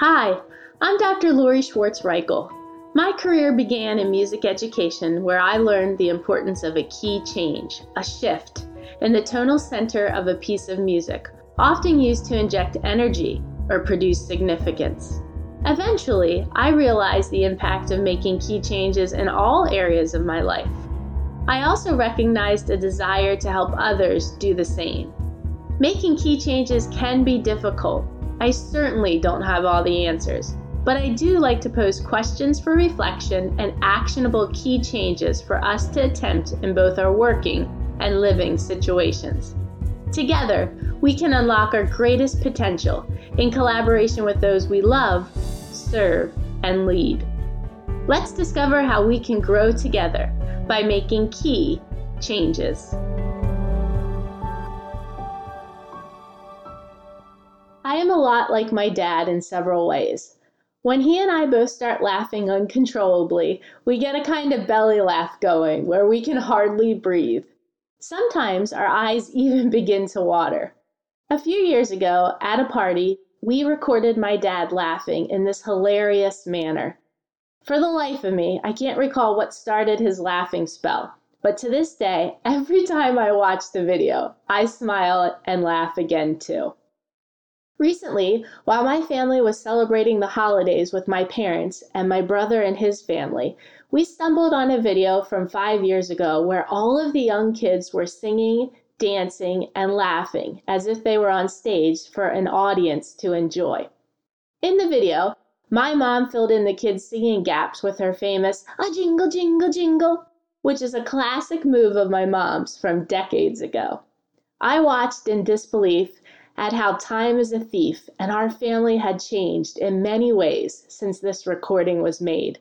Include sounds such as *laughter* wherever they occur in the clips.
Hi, I'm Dr. Lori Schwartz Reichel. My career began in music education, where I learned the importance of a key change, a shift, in the tonal center of a piece of music, often used to inject energy or produce significance. Eventually, I realized the impact of making key changes in all areas of my life. I also recognized a desire to help others do the same. Making key changes can be difficult, I certainly don't have all the answers, but I do like to pose questions for reflection and actionable key changes for us to attempt in both our working and living situations. Together, we can unlock our greatest potential in collaboration with those we love, serve, and lead. Let's discover how we can grow together by making key changes. Am a lot like my dad in several ways. When he and I both start laughing uncontrollably, we get a kind of belly laugh going where we can hardly breathe. Sometimes our eyes *laughs* even begin to water. A few years ago, at a party, we recorded my dad laughing in this hilarious manner. For the life of me, I can't recall what started his laughing spell, but to this day, *laughs* every time I watch the video, I smile and laugh again too. Recently, while my family was celebrating the holidays with my parents and my brother and his family, we stumbled on a video from five years ago where all of the young kids were singing, dancing, and laughing as if they were on stage for an audience to enjoy. In the video, my mom filled in the kids' singing gaps with her famous A Jingle Jingle Jingle, which is a classic move of my mom's from decades ago. I watched in disbelief at how time is a thief and our family had changed in many ways since this recording was made.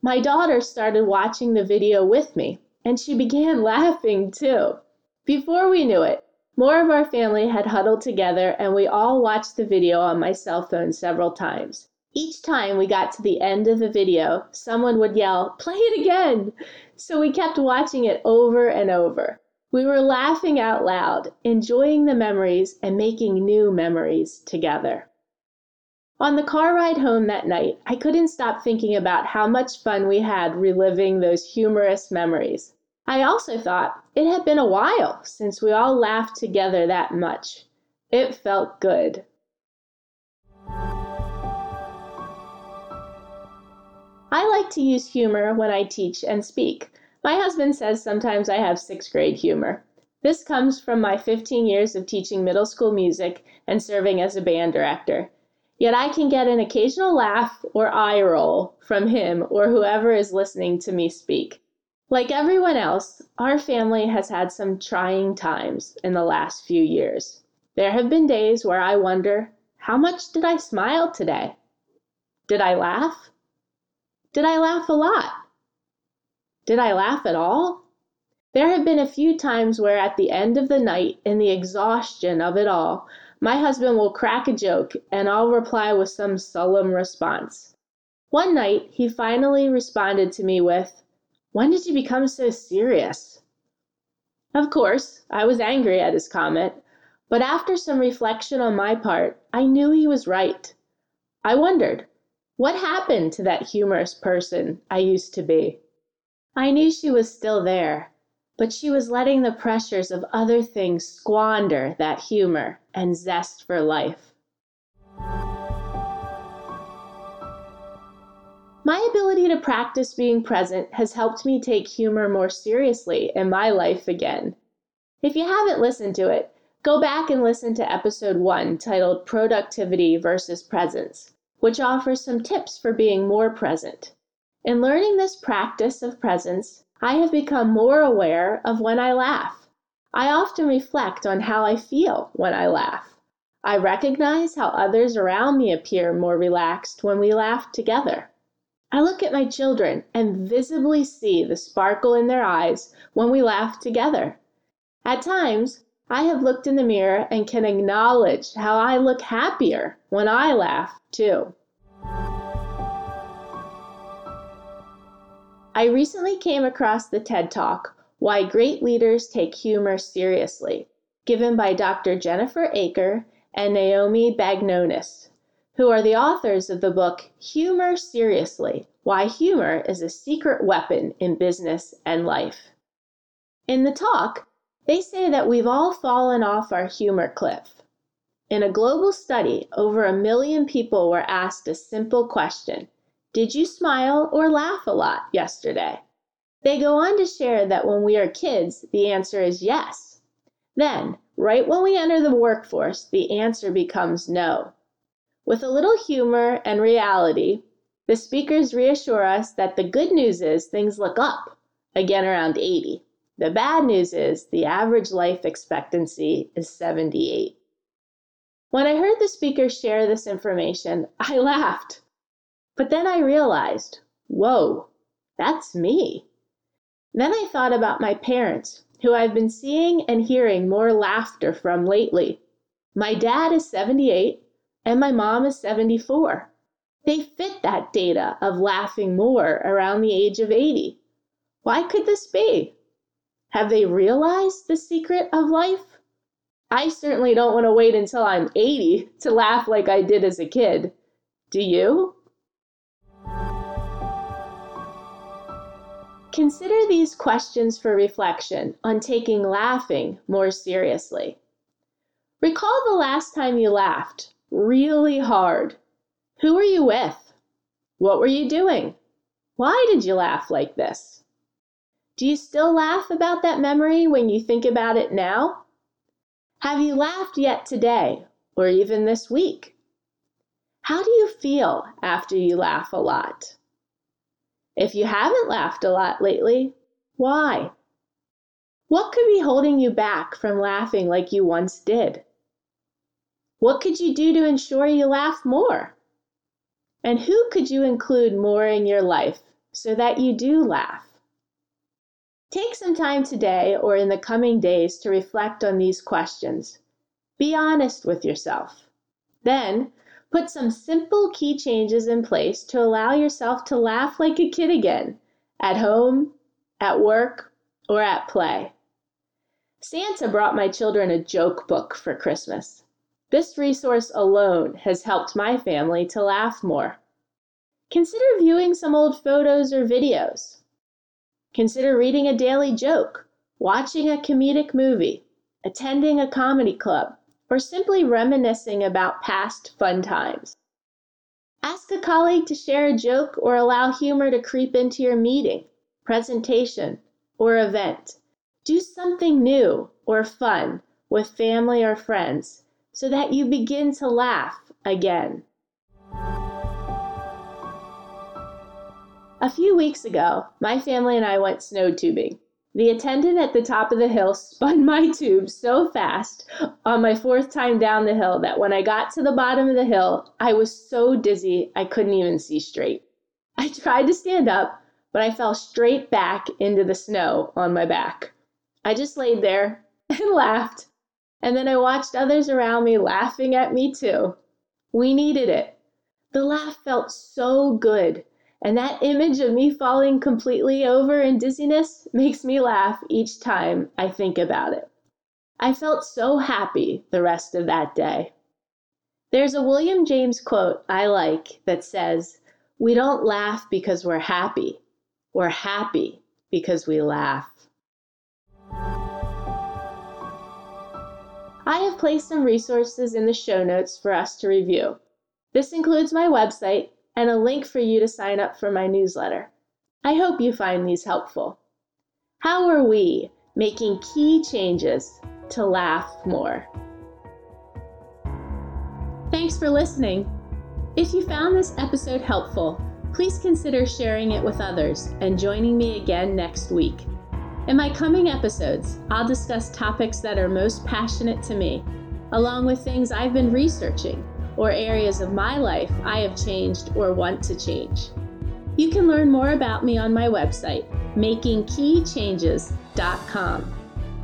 My daughter started watching the video with me, and she began *laughs* laughing too. Before we knew it, more of our family had huddled together and we all watched the video on my cell phone several times. Each time we got to the end of the video, someone would yell, Play it again! So we kept watching it over and over. We were laughing out loud, enjoying the memories and making new memories together. On the car ride home that night, I couldn't stop thinking about how much fun we had reliving those humorous memories. I also thought it had been a while since we all laughed together that much. It felt good. I like to use humor when I teach and speak. My husband says sometimes I have sixth grade humor. This comes from my 15 years of teaching middle school music and serving as a band director. Yet I can get an occasional laugh or eye roll from him or whoever is listening to me speak. Like everyone else, our family has had some trying times in the last few years. There have been days where I wonder, how much did I smile today? Did I laugh? Did I laugh a lot? Did I laugh at all? There have been a few times where at the end of the night, in the exhaustion of it all, my husband will crack a joke and I'll reply with some solemn response. One night he finally responded to me with, When did you become so serious? Of course, I was angry at his comment, but after some reflection on my part, I knew he was right. I wondered, what happened to that humorous person I used to be? I knew she was still there, but she was letting the pressures of other things squander that humor and zest for life. My ability to practice being present has helped me take humor more seriously in my life again. If you haven't listened to it, go back and listen to episode 1 titled Productivity versus Presence, which offers some tips for being more present. In learning this practice of presence, I have become more aware of when I laugh. I often reflect on how I feel when I laugh. I recognize how others around me appear more relaxed when we laugh together. I look at my children and visibly see the sparkle in their eyes when we laugh together. At times, I have looked in the mirror and can acknowledge how I look happier when I laugh, too. I recently came across the TED Talk, Why Great Leaders Take Humor Seriously, given by Dr. Jennifer Aaker and Naomi Bagdonas, who are the authors of the book Humor Seriously Why Humor is a Secret Weapon in Business and Life. In the talk, they say that we've all fallen off our humor cliff. In a global study, over a million people were asked a simple question Did you smile or laugh a lot yesterday? They go on to share that when we are kids, the answer is yes. Then, right when we enter the workforce, the answer becomes no. With a little humor and reality, the speakers reassure us that the good news is things look up, again around 80. The bad news is the average life expectancy is 78. When I heard the speakers share this information, I laughed. But then I realized, whoa, that's me. Then I thought about my parents, who I've been seeing and hearing more laughter from lately. My dad is 78 and my mom is 74. They fit that data of laughing more around the age of 80. Why could this be? Have they realized the secret of life? I certainly don't want to wait until I'm 80 to laugh like I did as a kid. Do you? Consider these questions for reflection on taking laughing more seriously. Recall the last time you laughed really hard. Who were you with? What were you doing? Why did you laugh like this? Do you still laugh about that memory when you think about it now? Have you laughed yet today or even this week? How do you feel after you laugh a lot? If you haven't laughed a lot lately, why? What could be holding you back from laughing like you once did? What could you do to ensure you laugh more? And who could you include more in your life so that you do laugh? Take some time today or in the coming days to reflect on these questions. Be honest with yourself. Then, put some simple key changes in place to allow yourself to laugh like a kid again, at home, at work, or at play. Santa brought my children a joke book for Christmas. This resource alone has helped my family to laugh more. Consider viewing some old photos or videos. Consider reading a daily joke, watching a comedic movie, attending a comedy club, or simply reminiscing about past fun times. Ask a colleague to share a joke or allow humor to creep into your meeting, presentation, or event. Do something new or fun with family or friends so that you begin to laugh again. A few weeks ago, my family and I went snow tubing. The attendant at the top of the hill spun my tube so fast on my fourth time down the hill that when I got to the bottom of the hill, I was so dizzy I couldn't even see straight. I tried to stand up, but I fell straight back into the snow on my back. I just laid there *laughs* and laughed and then I watched others around me laughing at me too. We needed it. The laugh felt so good, and that image of me falling completely over in dizziness makes me laugh each time I think about it. I felt so happy the rest of that day. There's a William James quote I like that says, We don't laugh because we're happy. We're happy because we laugh. I have placed some resources in the show notes for us to review. This includes my website and a link for you to sign up for my newsletter. I hope you find these helpful. How are we making key changes to laugh more? Thanks for listening. If you found this episode helpful, please consider sharing it with others and joining me again next week. In my coming episodes, I'll discuss topics that are most passionate to me, along with things I've been researching or areas of my life I have changed or want to change. You can learn more about me on my website, makingkeychanges.com.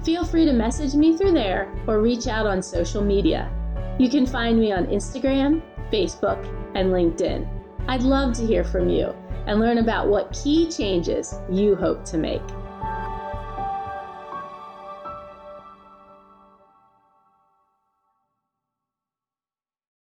Feel free to message me through there or reach out on social media. You can find me on Instagram, Facebook, and LinkedIn. I'd love to hear from you and learn about what key changes you hope to make.